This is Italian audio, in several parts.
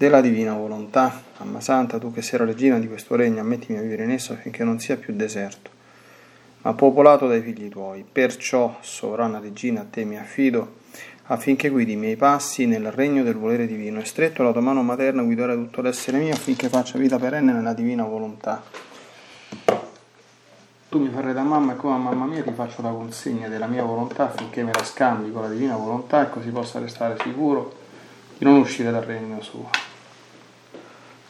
della divina volontà. Mamma Santa, tu che sei la regina di questo regno, ammettimi a vivere in esso affinché non sia più deserto, ma popolato dai figli tuoi. Perciò, sovrana regina, a te mi affido, affinché guidi i miei passi nel regno del volere divino e stretto la tua mano materna guidare tutto l'essere mio affinché faccia vita perenne nella divina volontà. Tu mi farai da mamma e come a mamma mia ti faccio la consegna della mia volontà affinché me la scambi con la divina volontà e così possa restare sicuro di non uscire dal regno suo.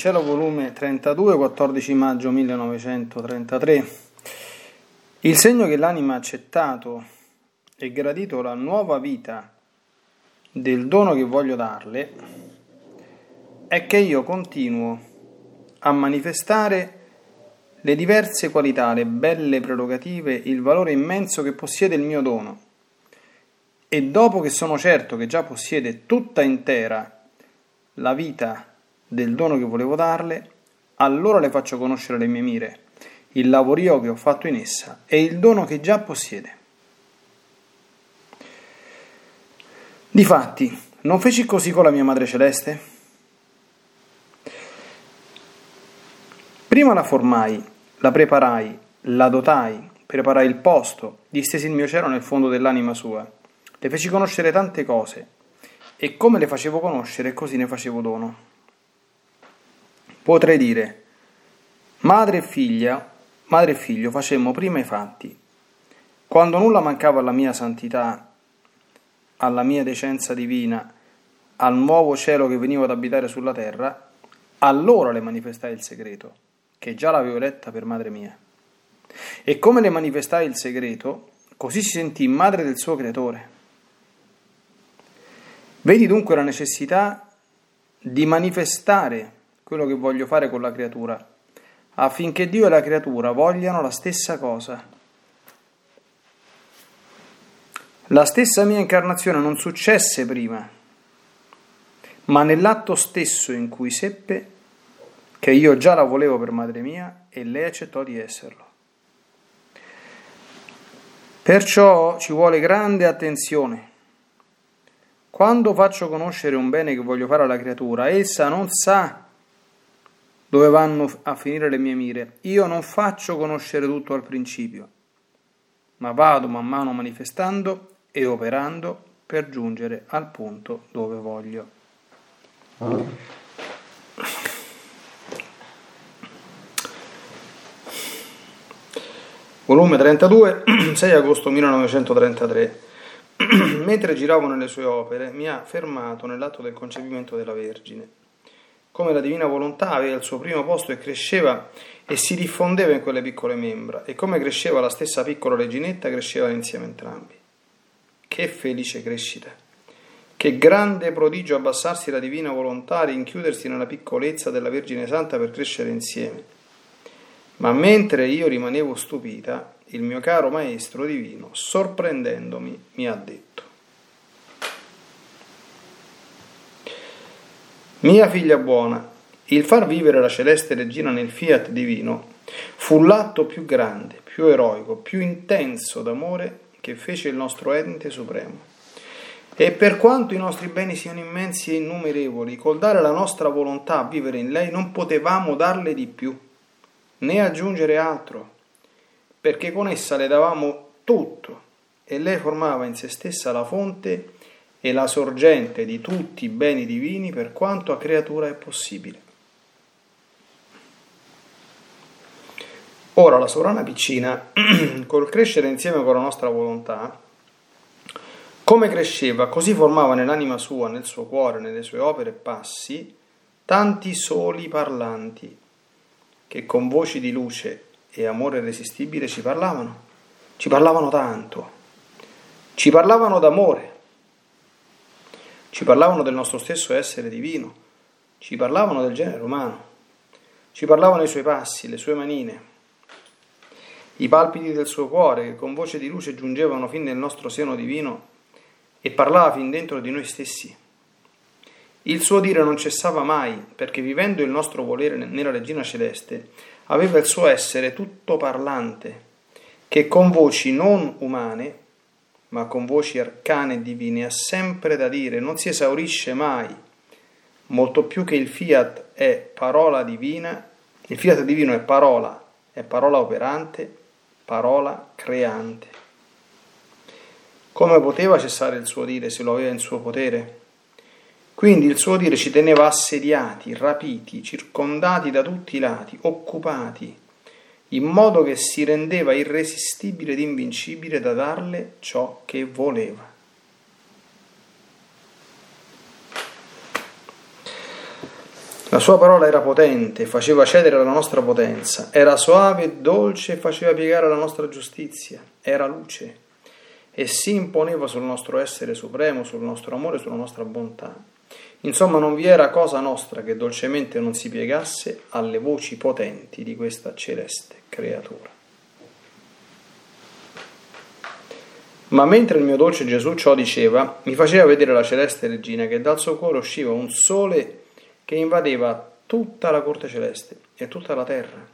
Cielo, volume 32, 14 maggio 1933. Il segno che l'anima ha accettato e gradito la nuova vita del dono che voglio darle è che io continuo a manifestare le diverse qualità, le belle prerogative, il valore immenso che possiede il mio dono. E dopo che sono certo che già possiede tutta intera la vita del dono che volevo darle, allora le faccio conoscere le mie mire, il lavorio che ho fatto in essa e il dono che già possiede. Difatti, non feci così con la mia Madre Celeste? Prima la formai, la preparai, la dotai, preparai il posto, distesi il mio cielo nel fondo dell'anima sua, le feci conoscere tante cose, e come le facevo conoscere, così ne facevo dono. Potrei dire, madre e figlia, madre e figlio facemmo prima i fatti. Quando nulla mancava alla mia santità, alla mia decenza divina, al nuovo cielo che veniva ad abitare sulla terra, allora le manifestai il segreto, che già l'avevo letta per madre mia. E come le manifestai il segreto, così si sentì madre del suo creatore. Vedi dunque la necessità di manifestare quello che voglio fare con la creatura, affinché Dio e la creatura vogliano la stessa cosa. La stessa mia incarnazione non successe prima, ma nell'atto stesso in cui seppe che io già la volevo per madre mia e lei accettò di esserlo. Perciò ci vuole grande attenzione. Quando faccio conoscere un bene che voglio fare alla creatura, essa non sa dove vanno a finire le mie mire. Io non faccio conoscere tutto al principio, ma vado man mano manifestando e operando per giungere al punto dove voglio. Volume 32, 6 agosto 1933. Mentre giravo nelle sue opere, mi ha fermato nell'atto del concepimento della Vergine. Come la divina volontà aveva il suo primo posto e cresceva e si diffondeva in quelle piccole membra, e come cresceva la stessa piccola reginetta, crescevano insieme entrambi. Che felice crescita! Che grande prodigio abbassarsi la divina volontà, rinchiudersi nella piccolezza della Vergine Santa per crescere insieme ma mentre io rimanevo stupita, il mio caro maestro divino, sorprendendomi, mi ha detto, Mia figlia buona, il far vivere la celeste regina nel fiat divino fu l'atto più grande, più eroico, più intenso d'amore che fece il nostro ente supremo. E per quanto i nostri beni siano immensi e innumerevoli, col dare la nostra volontà a vivere in lei non potevamo darle di più né aggiungere altro, perché con essa le davamo tutto e lei formava in se stessa la fonte e la sorgente di tutti i beni divini per quanto a creatura è possibile. Ora la sovrana piccina, col crescere insieme con la nostra volontà, come cresceva, così formava nell'anima sua, nel suo cuore, nelle sue opere e passi, tanti soli parlanti, che con voci di luce e amore irresistibile ci parlavano, ci parlavano tanto, ci parlavano d'amore, ci parlavano del nostro stesso essere divino, ci parlavano del genere umano, ci parlavano i suoi passi, le sue manine, i palpiti del suo cuore che con voce di luce giungevano fin nel nostro seno divino e parlava fin dentro di noi stessi. Il suo dire non cessava mai, perché vivendo il nostro volere nella regina celeste, aveva il suo essere tutto parlante, che con voci non umane, ma con voci arcane e divine, ha sempre da dire, non si esaurisce mai, molto più che il fiat è parola divina, il fiat divino è parola, è parola operante, parola creante. Come poteva cessare il suo dire se lo aveva in suo potere? Quindi il suo dire ci teneva assediati, rapiti, circondati da tutti i lati, occupati, in modo che si rendeva irresistibile ed invincibile da darle ciò che voleva. La sua parola era potente, faceva cedere la nostra potenza, era soave e dolce e faceva piegare la nostra giustizia, era luce e si imponeva sul nostro essere supremo, sul nostro amore, sulla nostra bontà. Insomma, non vi era cosa nostra che dolcemente non si piegasse alle voci potenti di questa celeste creatura. Ma mentre il mio dolce Gesù ciò diceva, mi faceva vedere la celeste regina che dal suo cuore usciva un sole che invadeva tutta la corte celeste e tutta la terra.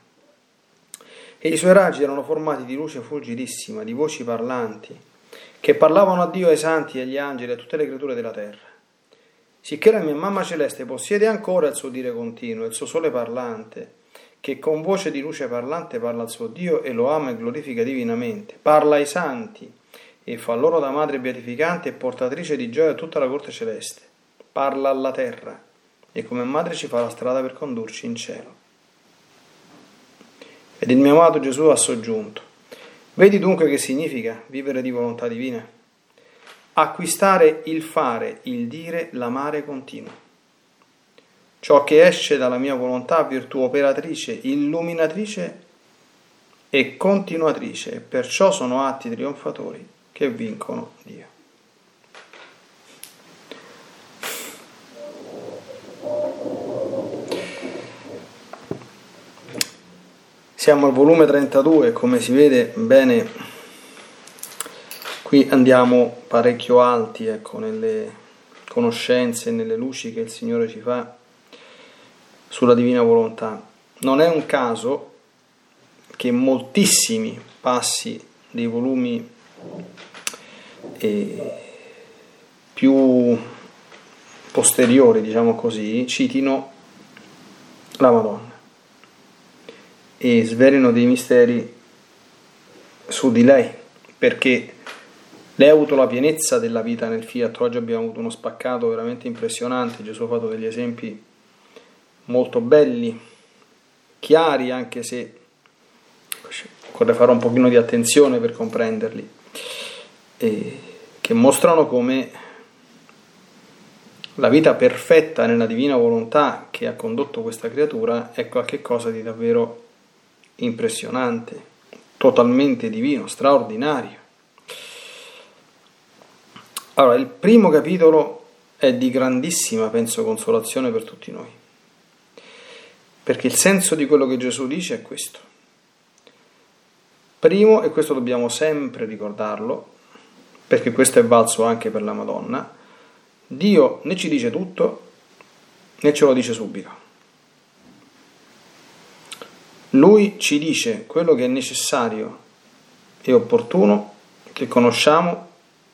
E i suoi raggi erano formati di luce fulgidissima, di voci parlanti, che parlavano a Dio, ai santi, agli angeli, a tutte le creature della terra sicché la mia mamma celeste possiede ancora il suo dire continuo, il suo sole parlante, che con voce di luce parlante parla al suo Dio e lo ama e glorifica divinamente, parla ai santi e fa loro da madre beatificante e portatrice di gioia a tutta la corte celeste, parla alla terra e come madre ci fa la strada per condurci in cielo. Ed il mio amato Gesù ha soggiunto, vedi dunque che significa vivere di volontà divina? Acquistare il fare, il dire, l'amare continuo. Ciò che esce dalla mia volontà, virtù operatrice, illuminatrice e continuatrice, perciò sono atti trionfatori che vincono Dio. Siamo al volume 32, come si vede bene, qui andiamo parecchio alti ecco, nelle conoscenze e nelle luci che il Signore ci fa sulla divina volontà. Non è un caso che moltissimi passi dei volumi eh, più posteriori, diciamo così, citino la Madonna e svelino dei misteri su di lei, perché lei ha avuto la pienezza della vita nel Fiat, oggi abbiamo avuto uno spaccato veramente impressionante, Gesù ha fatto degli esempi molto belli, chiari, anche se occorre fare un pochino di attenzione per comprenderli, e che mostrano come la vita perfetta nella divina volontà che ha condotto questa creatura è qualcosa di davvero impressionante, totalmente divino, straordinario. Allora, il primo capitolo è di grandissima, penso, consolazione per tutti noi, perché il senso di quello che Gesù dice è questo. Primo, e questo dobbiamo sempre ricordarlo, perché questo è valso anche per la Madonna, Dio né ci dice tutto né ce lo dice subito. Lui ci dice quello che è necessario e opportuno che conosciamo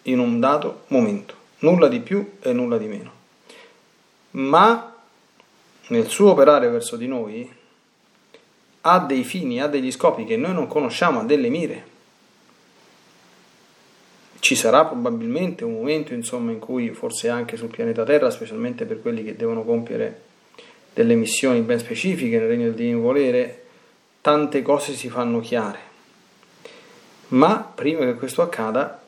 in un dato momento, nulla di più e nulla di meno. Ma nel suo operare verso di noi ha dei fini, ha degli scopi che noi non conosciamo, ha delle mire. Ci sarà probabilmente un momento insomma, in cui forse anche sul pianeta Terra, specialmente per quelli che devono compiere delle missioni ben specifiche nel regno del divino volere, tante cose si fanno chiare. Ma prima che questo accada,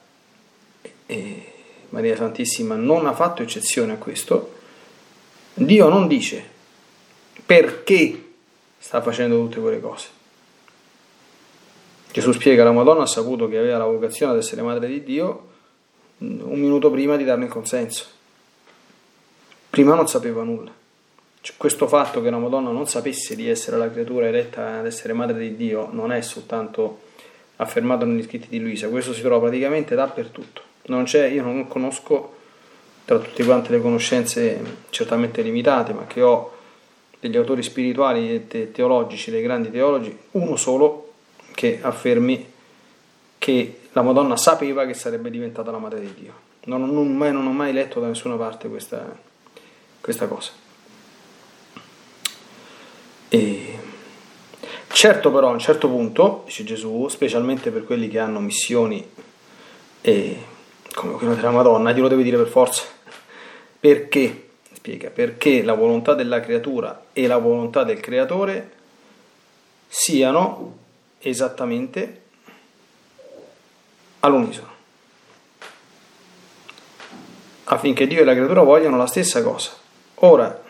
e Maria Santissima non ha fatto eccezione a questo, Dio non dice perché sta facendo tutte quelle cose. Gesù spiega la Madonna ha saputo che aveva la vocazione ad essere madre di Dio un minuto prima di darne il consenso. Prima non sapeva nulla. Cioè, questo fatto che una Madonna non sapesse di essere la creatura eletta ad essere madre di Dio non è soltanto affermato negli scritti di Luisa, questo si trova praticamente dappertutto. Non c'è, io non conosco tra tutte quante le conoscenze certamente limitate, ma che ho degli autori spirituali e teologici, dei grandi teologi, uno solo che affermi che la Madonna sapeva che sarebbe diventata la madre di Dio. Non, non, mai, non ho mai letto da nessuna parte questa, questa cosa. E certo però a un certo punto, dice Gesù, specialmente per quelli che hanno missioni e, come quella della Madonna, glielo deve dire per forza. Perché? Spiega, perché la volontà della creatura e la volontà del creatore siano esattamente all'unisono. Affinché Dio e la creatura vogliano la stessa cosa. Ora,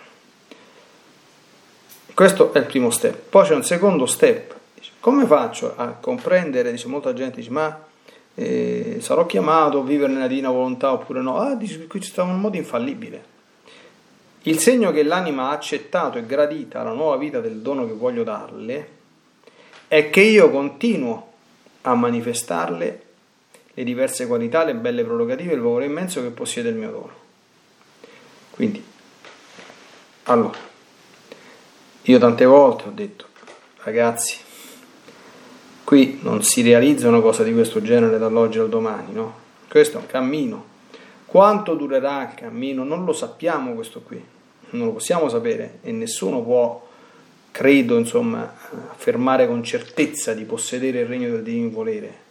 questo è il primo step. Poi c'è un secondo step. come faccio a comprendere? Dice, molta gente dice, ma eh, sarò chiamato a vivere nella divina volontà oppure no? Ah, qui c'è un modo infallibile. Il segno che l'anima ha accettato e gradita la nuova vita del dono che voglio darle è che io continuo a manifestarle le diverse qualità, le belle prerogative il valore immenso che possiede il mio dono. Quindi, allora, io tante volte ho detto, ragazzi, qui non si realizza una cosa di questo genere dall'oggi al domani, no? Questo è un cammino. Quanto durerà il cammino? Non lo sappiamo questo qui, non lo possiamo sapere e nessuno può, credo, insomma, affermare con certezza di possedere il regno del divino volere.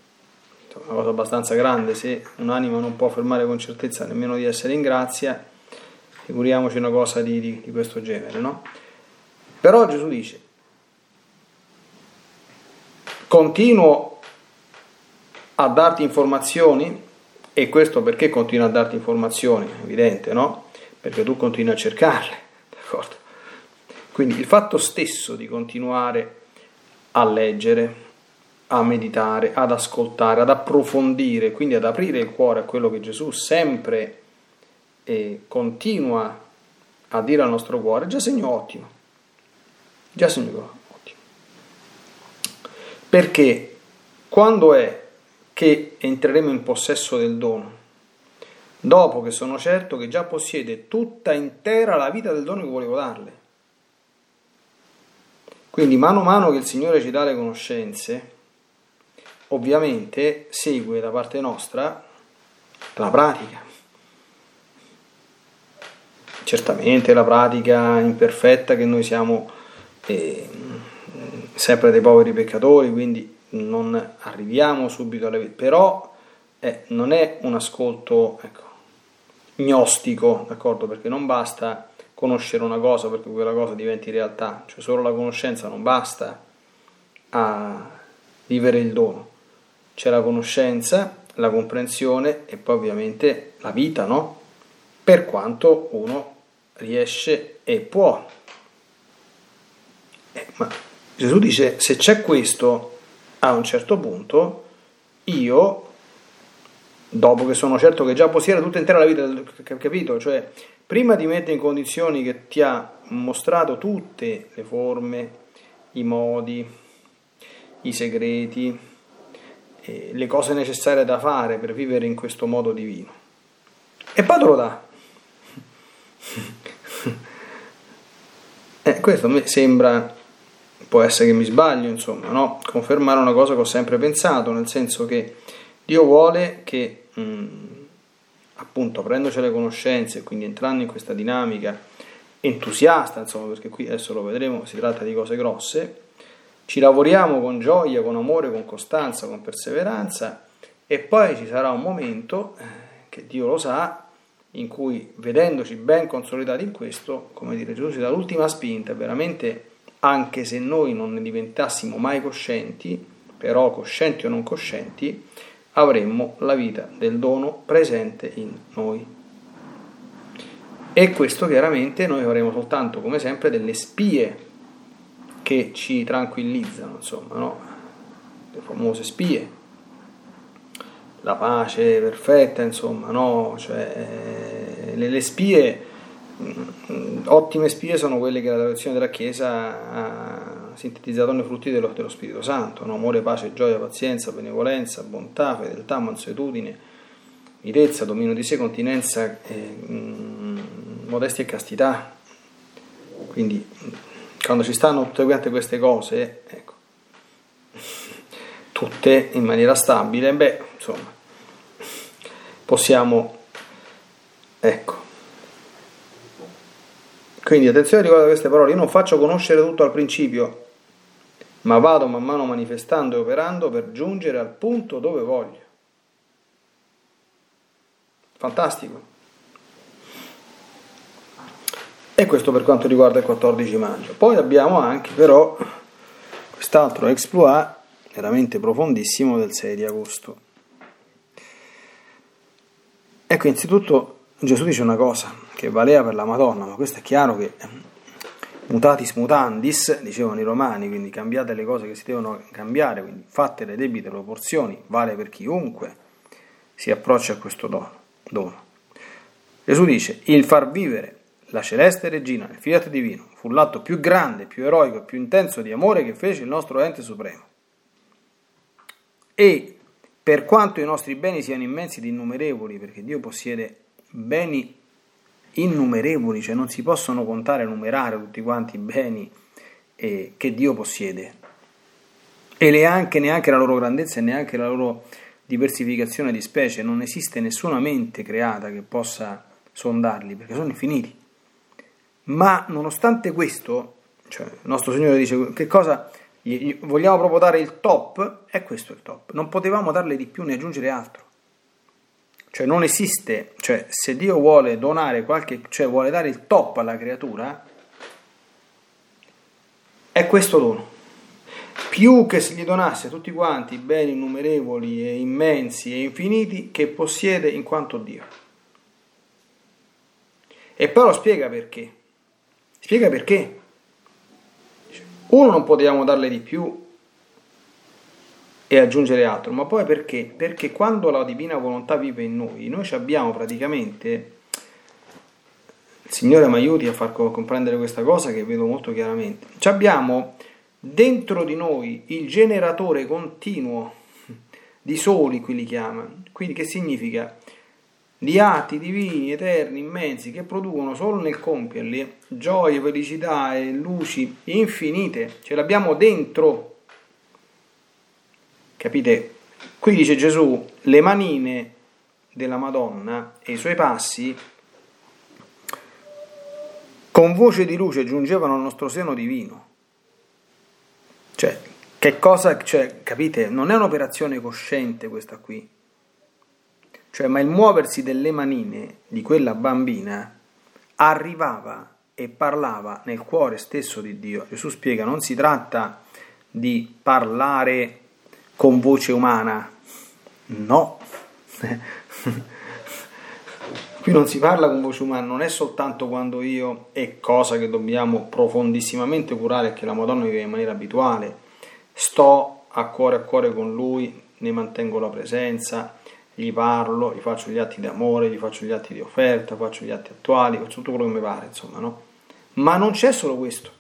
È una cosa abbastanza grande, se un'anima non può affermare con certezza nemmeno di essere in grazia, figuriamoci una cosa di, di, di questo genere, no? Però Gesù dice, continuo a darti informazioni, e questo perché continuo a darti informazioni? Evidente, no? Perché tu continui a cercarle, d'accordo? Quindi il fatto stesso di continuare a leggere, a meditare, ad ascoltare, ad approfondire, quindi ad aprire il cuore a quello che Gesù sempre e continua a dire al nostro cuore, già segno ottimo, già segno ottimo. Perché quando è che entreremo in possesso del dono? Dopo che sono certo che già possiede tutta intera la vita del dono che volevo darle. Quindi mano a mano che il Signore ci dà le conoscenze, ovviamente segue da parte nostra la pratica. Certamente la pratica imperfetta che noi siamo eh, sempre dei poveri peccatori, quindi non arriviamo subito alla vita, però eh, non è un ascolto ecco, gnostico, d'accordo? Perché non basta conoscere una cosa perché quella cosa diventi realtà, cioè solo la conoscenza non basta a vivere il dono, c'è la conoscenza, la comprensione e poi ovviamente la vita, no? Per quanto uno riesce e può. Eh, ma Gesù dice, se c'è questo, a un certo punto, io, dopo che sono certo che già possiede tutta intera la vita, capito? Cioè, prima di mettere in condizioni che ti ha mostrato tutte le forme, i modi, i segreti, eh, le cose necessarie da fare per vivere in questo modo divino. E poi te lo dà. Eh, questo me sembra, può essere che mi sbaglio, insomma, no? confermare una cosa che ho sempre pensato, nel senso che Dio vuole che, mh, mm, appunto, aprendoci le conoscenze, quindi entrando in questa dinamica entusiasta, insomma, perché qui adesso lo vedremo, si tratta di cose grosse, ci lavoriamo con gioia, con amore, con costanza, con perseveranza e poi ci sarà un momento eh, che Dio lo sa in cui vedendoci ben consolidati in questo, come dire, Gesù ci dà l'ultima spinta, veramente anche se noi non ne diventassimo mai coscienti, però coscienti o non coscienti, avremmo la vita del dono presente in noi. E questo chiaramente noi avremo soltanto, come sempre, delle spie che ci tranquillizzano, insomma, no? le famose spie la pace perfetta, insomma, no? Cioè, le, le, spie, ottime spie sono quelle che la tradizione della Chiesa ha sintetizzato nei frutti dello, dello Spirito Santo, no? amore, pace, gioia, pazienza, benevolenza, bontà, fedeltà, mansuetudine, mitezza, dominio di sé, continenza, eh, mm, modestia e castità. Quindi, quando ci stanno tutte queste cose, ecco, tutte in maniera stabile, beh, insomma, possiamo, ecco. Quindi attenzione riguardo a queste parole, io non faccio conoscere tutto al principio, ma vado man mano manifestando e operando per giungere al punto dove voglio. Fantastico. E questo per quanto riguarda il 14 maggio. Poi abbiamo anche però quest'altro exploit veramente profondissimo del 6 di agosto. Ecco, innanzitutto Gesù dice una cosa che valeva per la Madonna, ma questo è chiaro che mutatis mutandis, dicevano i romani, quindi cambiate le cose che si devono cambiare, quindi fatte le debite proporzioni, vale per chiunque si approccia a questo dono. dono. Gesù dice, il far vivere la celeste regina nel fiat divino fu l'atto più grande, più eroico e più intenso di amore che fece il nostro ente supremo e per quanto i nostri beni siano immensi ed innumerevoli, perché Dio possiede beni innumerevoli, cioè non si possono contare, numerare tutti quanti i beni eh, che Dio possiede, e neanche, neanche la loro grandezza e neanche la loro diversificazione di specie, non esiste nessuna mente creata che possa sondarli, perché sono infiniti. Ma nonostante questo, cioè, il nostro Signore dice che cosa vogliamo proprio dare il top, è questo il top. Non potevamo darle di più né aggiungere altro. Cioè non esiste, cioè se Dio vuole donare qualche, cioè vuole dare il top alla creatura, è questo dono. Più che se gli donasse tutti quanti beni innumerevoli e immensi e infiniti che possiede in quanto Dio. E lo spiega perché. Spiega perché. Uno non potevamo darle di più e aggiungere altro, ma poi perché? Perché quando la divina volontà vive in noi, noi abbiamo praticamente, il Signore mi aiuti a far comprendere questa cosa che vedo molto chiaramente, ci abbiamo dentro di noi il generatore continuo di soli, qui li chiama, quindi che significa? Di atti divini, eterni, immensi, che producono solo nel compierli gioie, felicità e luci infinite, ce l'abbiamo dentro Capite? Qui dice Gesù, le manine della Madonna e i suoi passi con voce di luce giungevano al nostro seno divino. Cioè, che cosa, cioè, capite? Non è un'operazione cosciente questa qui. Cioè, ma il muoversi delle manine di quella bambina arrivava e parlava nel cuore stesso di Dio. Gesù spiega, non si tratta di parlare con voce umana. No. Qui non si parla con voce umana, non è soltanto quando io, è cosa che dobbiamo profondissimamente curare, che la Madonna vive in maniera abituale, sto a cuore a cuore con lui, ne mantengo la presenza, gli parlo, gli faccio gli atti di amore, gli faccio gli atti di offerta, faccio gli atti attuali, faccio tutto quello che mi pare, insomma, no? Ma non c'è solo questo.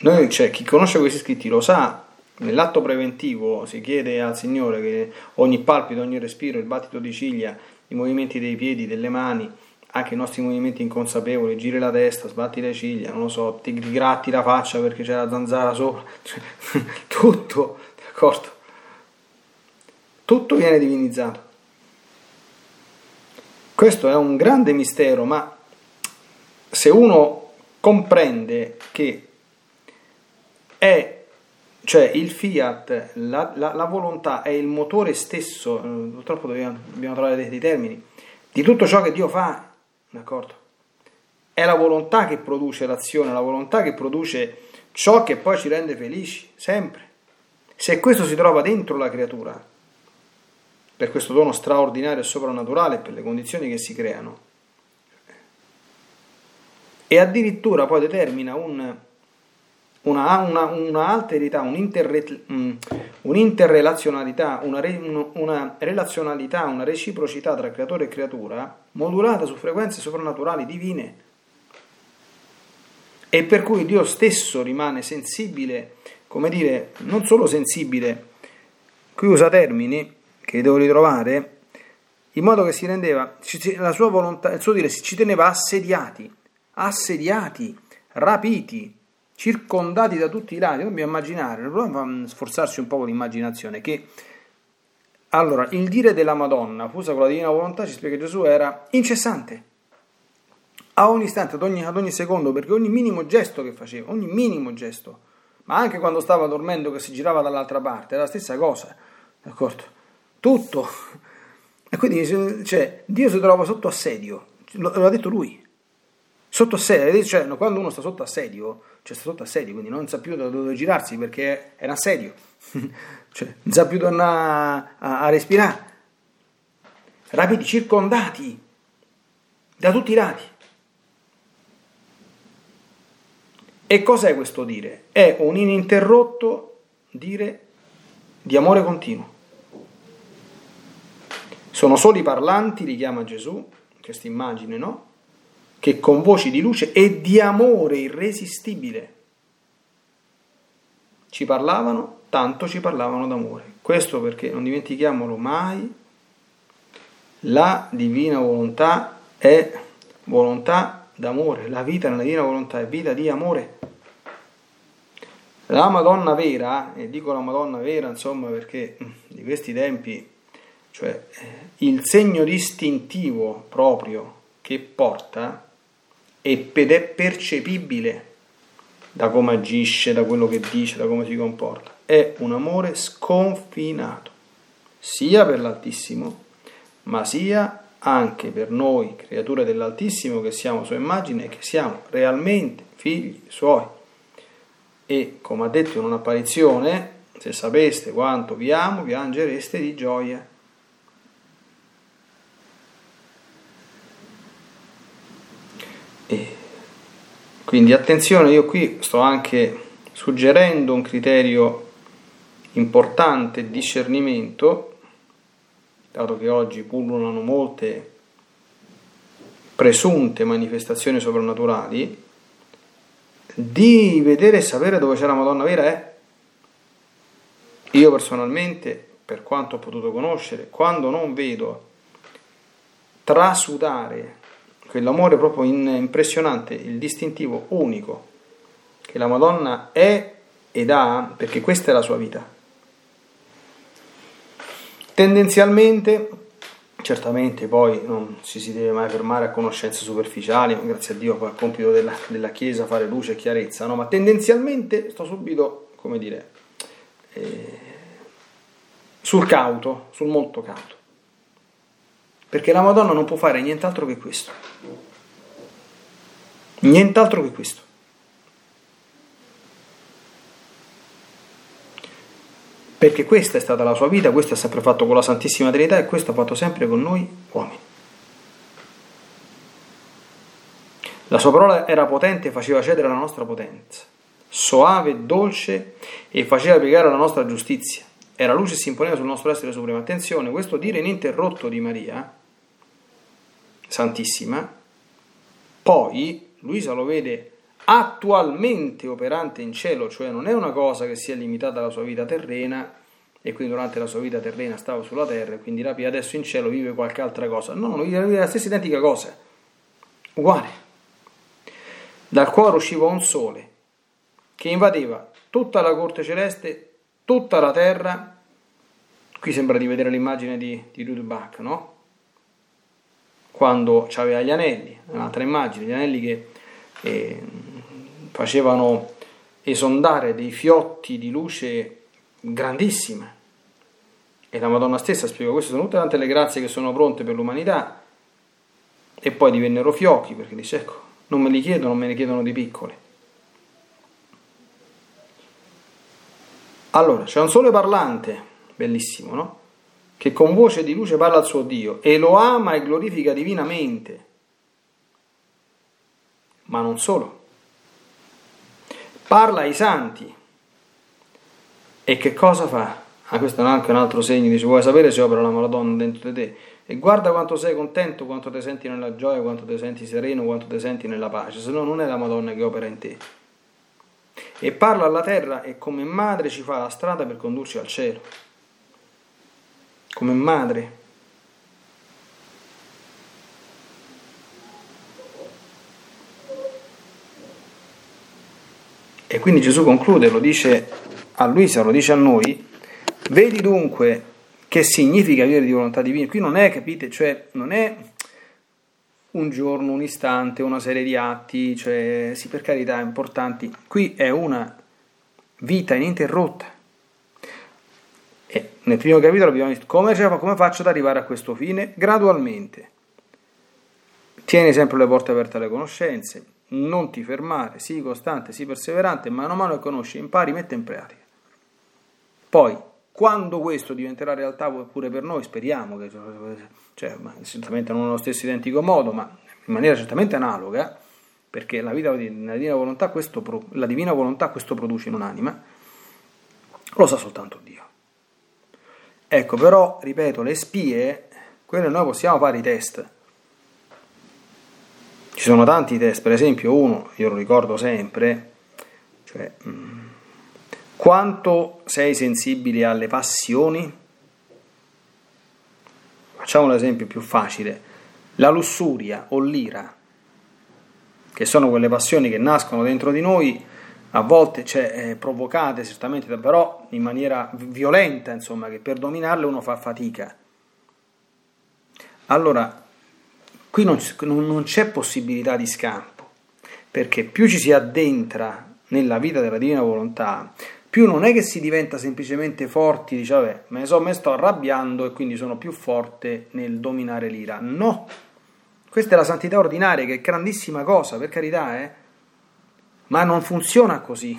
Noi, cioè, chi conosce questi scritti lo sa Nell'atto preventivo si chiede al Signore che ogni palpito, ogni respiro, il battito di ciglia, i movimenti dei piedi, delle mani, anche i nostri movimenti inconsapevoli, giri la testa, sbatti le ciglia, non lo so, ti gratti la faccia perché c'è la zanzara sopra, tutto, d'accordo? Tutto viene divinizzato. Questo è un grande mistero, ma se uno comprende che è cioè il fiat, la, la, la, volontà è il motore stesso, eh, purtroppo dobbiamo, dobbiamo trovare dei, dei, termini, di tutto ciò che Dio fa, d'accordo? È la volontà che produce l'azione, la volontà che produce ciò che poi ci rende felici, sempre. Se questo si trova dentro la creatura, per questo dono straordinario e soprannaturale, per le condizioni che si creano, e addirittura poi determina un una, una, una alterità, un'interre, mm, un'interrelazionalità, una, re, una relazionalità, una reciprocità tra creatore e creatura modulata su frequenze soprannaturali divine e per cui Dio stesso rimane sensibile, come dire, non solo sensibile, qui usa termini che devo ritrovare, in modo che si rendeva, la sua volontà, il suo dire, ci teneva assediati, assediati, rapiti, circondati da tutti i lati, dobbiamo immaginare, proviamo a sforzarci un po' di immaginazione, che allora il dire della Madonna, fusa con la divina volontà, ci spiega Gesù era incessante, a ogni istante, ad ogni, ad ogni secondo, perché ogni minimo gesto che faceva, ogni minimo gesto, ma anche quando stava dormendo che si girava dall'altra parte, era la stessa cosa, d'accordo? Tutto. E quindi cioè, Dio si trova sotto assedio, l'ha detto lui, sotto assedio, cioè quando uno sta sotto assedio, cioè sta sotto assedio, quindi non sa più da dove girarsi perché è un assedio, cioè non sa più dove a, a respirare, rapidi, circondati da tutti i lati. E cos'è questo dire? È un ininterrotto dire di amore continuo. Sono soli parlanti, li chiama Gesù, questa immagine, no? Che con voci di luce e di amore irresistibile ci parlavano, tanto ci parlavano d'amore. Questo perché, non dimentichiamolo mai, la divina volontà è volontà d'amore, la vita nella divina volontà è vita di amore. La Madonna vera, e dico la Madonna vera insomma perché di questi tempi, cioè il segno distintivo proprio che porta ed è percepibile da come agisce, da quello che dice, da come si comporta. È un amore sconfinato, sia per l'Altissimo, ma sia anche per noi, creature dell'Altissimo, che siamo sua immagine e che siamo realmente figli suoi. E come ha detto in un'apparizione, se sapeste quanto vi amo, piangereste di gioia. Quindi attenzione, io qui sto anche suggerendo un criterio importante discernimento, dato che oggi pullulano molte presunte manifestazioni soprannaturali, di vedere e sapere dove c'è la Madonna vera è. Io personalmente, per quanto ho potuto conoscere, quando non vedo trasudare quell'amore proprio impressionante, il distintivo unico che la Madonna è ed ha, perché questa è la sua vita. Tendenzialmente, certamente poi non ci si deve mai fermare a conoscenze superficiali, grazie a Dio poi è compito della, della, Chiesa fare luce e chiarezza, no? ma tendenzialmente sto subito, come dire, eh, sul cauto, sul molto cauto. Perché la Madonna non può fare nient'altro che questo. Nient'altro che questo. perché questa è stata la sua vita, questo ha sempre fatto con la Santissima Trinità e questo ha fatto sempre con noi uomini. La sua parola era potente e faceva cedere la nostra potenza, soave e dolce e faceva piegare la nostra giustizia. Era luce e si imponeva sul nostro essere supremo. Attenzione, questo dire ininterrotto di Maria, Santissima, poi Luisa lo vede attualmente operante in cielo, cioè non è una cosa che sia limitata alla sua vita terrena e quindi durante la sua vita terrena stava sulla terra e quindi rapì adesso in cielo vive qualche altra cosa. No, non vive la stessa identica cosa, uguale. Dal cuore usciva un sole che invadeva tutta la corte celeste, tutta la terra. Qui sembra di vedere l'immagine di, di Rudbach, no? Quando aveva gli anelli, un'altra immagine, gli anelli che eh, facevano esondare dei fiotti di luce grandissima. E la Madonna stessa spiega questo, sono tutte tante le grazie che sono pronte per l'umanità. E poi divennero fiocchi, perché dice, ecco, non me li chiedono, me ne chiedono di piccole. Allora, c'è un sole parlante, bellissimo, no? Che con voce di luce parla al suo Dio e lo ama e glorifica divinamente. Ma non solo parla ai santi. E che cosa fa? Ah, questo è anche un altro segno, dice, vuoi sapere se opera la Madonna dentro di te? E guarda quanto sei contento, quanto ti senti nella gioia, quanto ti senti sereno, quanto ti senti nella pace, se no non è la Madonna che opera in te. E parla alla terra e come madre ci fa la strada per condurci al cielo. Come madre. E quindi Gesù conclude, lo dice a Luisa, lo dice a noi, vedi dunque che significa vivere di volontà divina. Qui non è, capite, cioè non è un giorno, un istante, una serie di atti, cioè sì per carità importanti, qui è una vita ininterrotta. E nel primo capitolo abbiamo visto come, come faccio ad arrivare a questo fine? Gradualmente. Tieni sempre le porte aperte alle conoscenze, non ti fermare, sii costante, sii perseverante, mano a mano che conosci, impari, metti in pratica. Poi, quando questo diventerà realtà pure per noi, speriamo che, cioè, certamente non nello stesso identico modo, ma in maniera certamente analoga, perché la vita nella divina volontà, questo, la divina volontà questo produce in un'anima, lo sa soltanto Dio. Ecco, però, ripeto, le spie, quelle noi possiamo fare i test, ci sono tanti test, per esempio uno, io lo ricordo sempre, cioè mm, quanto sei sensibile alle passioni? Facciamo un esempio più facile, la lussuria o l'ira, che sono quelle passioni che nascono dentro di noi, a volte cioè, eh, provocate certamente, però in maniera violenta, insomma, che per dominarle uno fa fatica. Allora, Qui non, non c'è possibilità di scampo, perché più ci si addentra nella vita della divina volontà, più non è che si diventa semplicemente forti, dice vabbè, me ne so, me sto arrabbiando e quindi sono più forte nel dominare l'ira. No, questa è la santità ordinaria, che è grandissima cosa, per carità, eh? Ma non funziona così.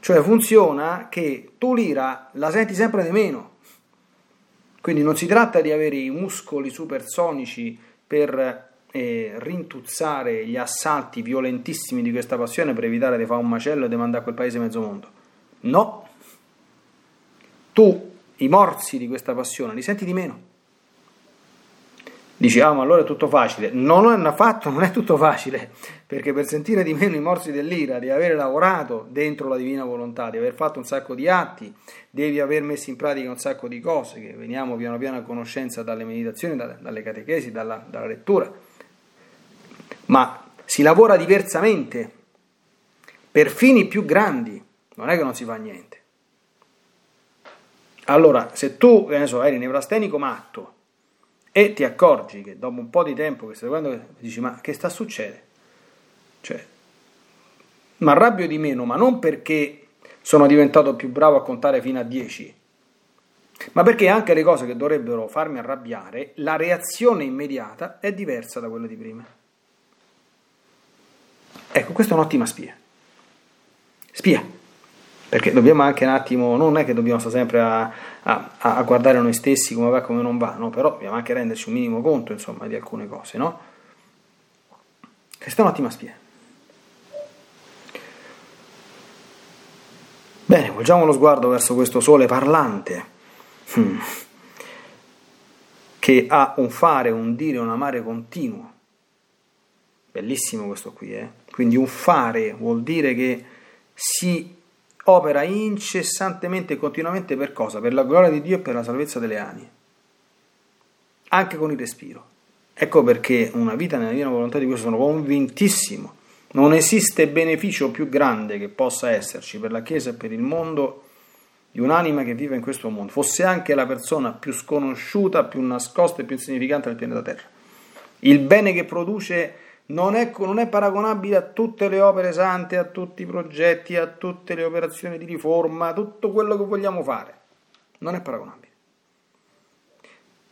Cioè funziona che tu l'ira la senti sempre di meno. Quindi non si tratta di avere i muscoli supersonici per eh, rintuzzare gli assalti violentissimi di questa passione per evitare di fare un macello e di mandare a quel paese mezzo mondo. No, tu i morsi di questa passione li senti di meno. Dici, ah, ma allora è tutto facile. Non è affatto, non è tutto facile, perché per sentire di meno i morsi dell'ira, di aver lavorato dentro la divina volontà, di aver fatto un sacco di atti, devi aver messo in pratica un sacco di cose che veniamo piano piano a conoscenza dalle meditazioni, dalle catechesi, dalla, dalla lettura. Ma si lavora diversamente, per fini più grandi, non è che non si fa niente. Allora, se tu, che ne so, eri nevrastenico matto e ti accorgi che dopo un po' di tempo che stai guardando, dici ma che sta succedendo? Cioè, mi arrabbio di meno, ma non perché sono diventato più bravo a contare fino a 10, ma perché anche le cose che dovrebbero farmi arrabbiare, la reazione immediata è diversa da quella di prima. Ecco, questa è un'ottima spia. Spia perché dobbiamo anche un attimo, non è che dobbiamo stare sempre a, a, a guardare noi stessi come va e come non va, no? però dobbiamo anche renderci un minimo conto insomma, di alcune cose. No? Questa è un'ottima spia. Bene, volgiamo lo sguardo verso questo sole parlante, hmm. che ha un fare, un dire, un amare continuo. Bellissimo questo qui, eh? Quindi un fare vuol dire che si opera incessantemente e continuamente per cosa? Per la gloria di Dio e per la salvezza delle anime, anche con il respiro. Ecco perché una vita nella divina volontà di questo sono convintissimo. Non esiste beneficio più grande che possa esserci per la Chiesa e per il mondo di un'anima che vive in questo mondo, fosse anche la persona più sconosciuta, più nascosta e più insignificante del pianeta Terra. Il bene che produce non è, non è, paragonabile a tutte le opere sante, a tutti i progetti, a tutte le operazioni di riforma, a tutto quello che vogliamo fare. Non è paragonabile.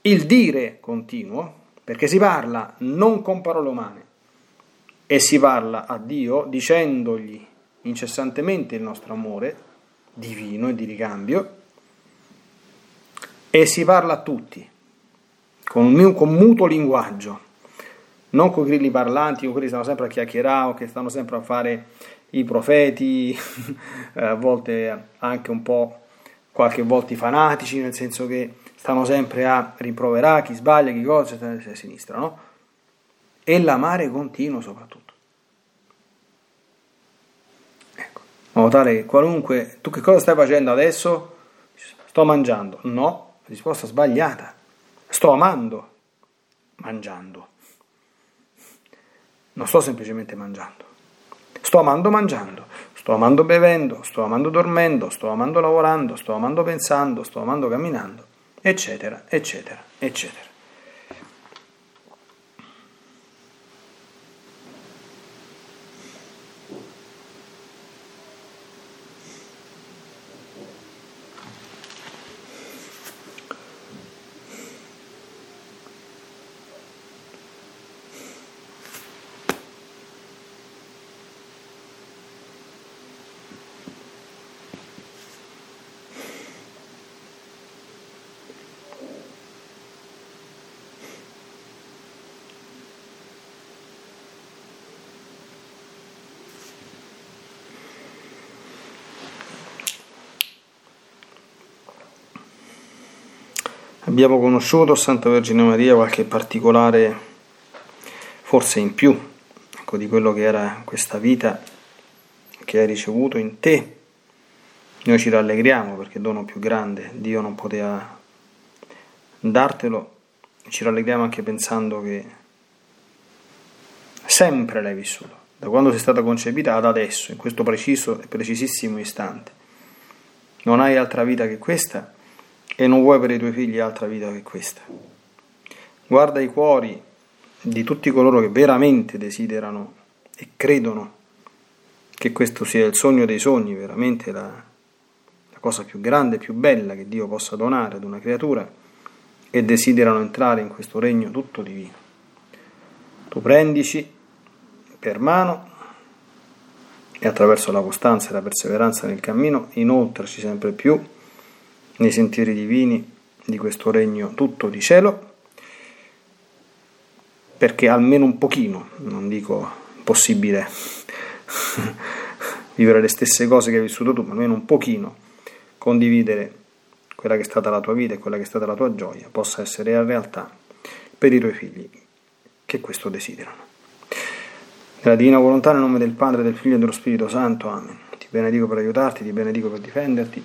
Il dire continuo, perché si parla non con parole umane, e si parla a Dio dicendogli incessantemente il nostro amore divino e di ricambio, e si parla a tutti, con un mutuo linguaggio non con grilli parlanti, con quelli che stanno sempre a chiacchierare o che stanno sempre a fare i profeti, a volte anche un po' qualche volta i fanatici, nel senso che stanno sempre a rimproverare chi sbaglia, chi cosa, a sinistra, no? E l'amare continuo soprattutto. Ecco, in modo tale che qualunque... Tu che cosa stai facendo adesso? Sto mangiando. No, risposta sbagliata. Sto amando, mangiando. Non sto semplicemente mangiando. Sto amando mangiando, sto amando bevendo, sto amando dormendo, sto amando lavorando, sto amando pensando, sto amando camminando, eccetera, eccetera, eccetera. Abbiamo conosciuto Santa Vergine Maria qualche particolare, forse in più, ecco, di quello che era questa vita che hai ricevuto in te. Noi ci rallegriamo perché dono più grande Dio non poteva dartelo, ci rallegriamo anche pensando che sempre l'hai vissuto, da quando sei stata concepita ad adesso, in questo preciso e precisissimo istante. Non hai altra vita che questa e non vuoi per i tuoi figli altra vita che questa. Guarda i cuori di tutti coloro che veramente desiderano e credono che questo sia il sogno dei sogni, veramente la, cosa più grande e più bella che Dio possa donare ad una creatura e desiderano entrare in questo regno tutto divino. Tu prendici per mano e attraverso la costanza e la perseveranza nel cammino inoltraci sempre più nei sentieri divini di questo regno tutto di cielo, perché almeno un pochino, non dico possibile vivere le stesse cose che hai vissuto tu, ma almeno un pochino condividere quella che è stata la tua vita e quella che è stata la tua gioia, possa essere realtà per i tuoi figli che questo desiderano. Nella divina volontà, nel nome del Padre, del Figlio e dello Spirito Santo. Amen. Ti benedico per aiutarti, ti benedico per difenderti,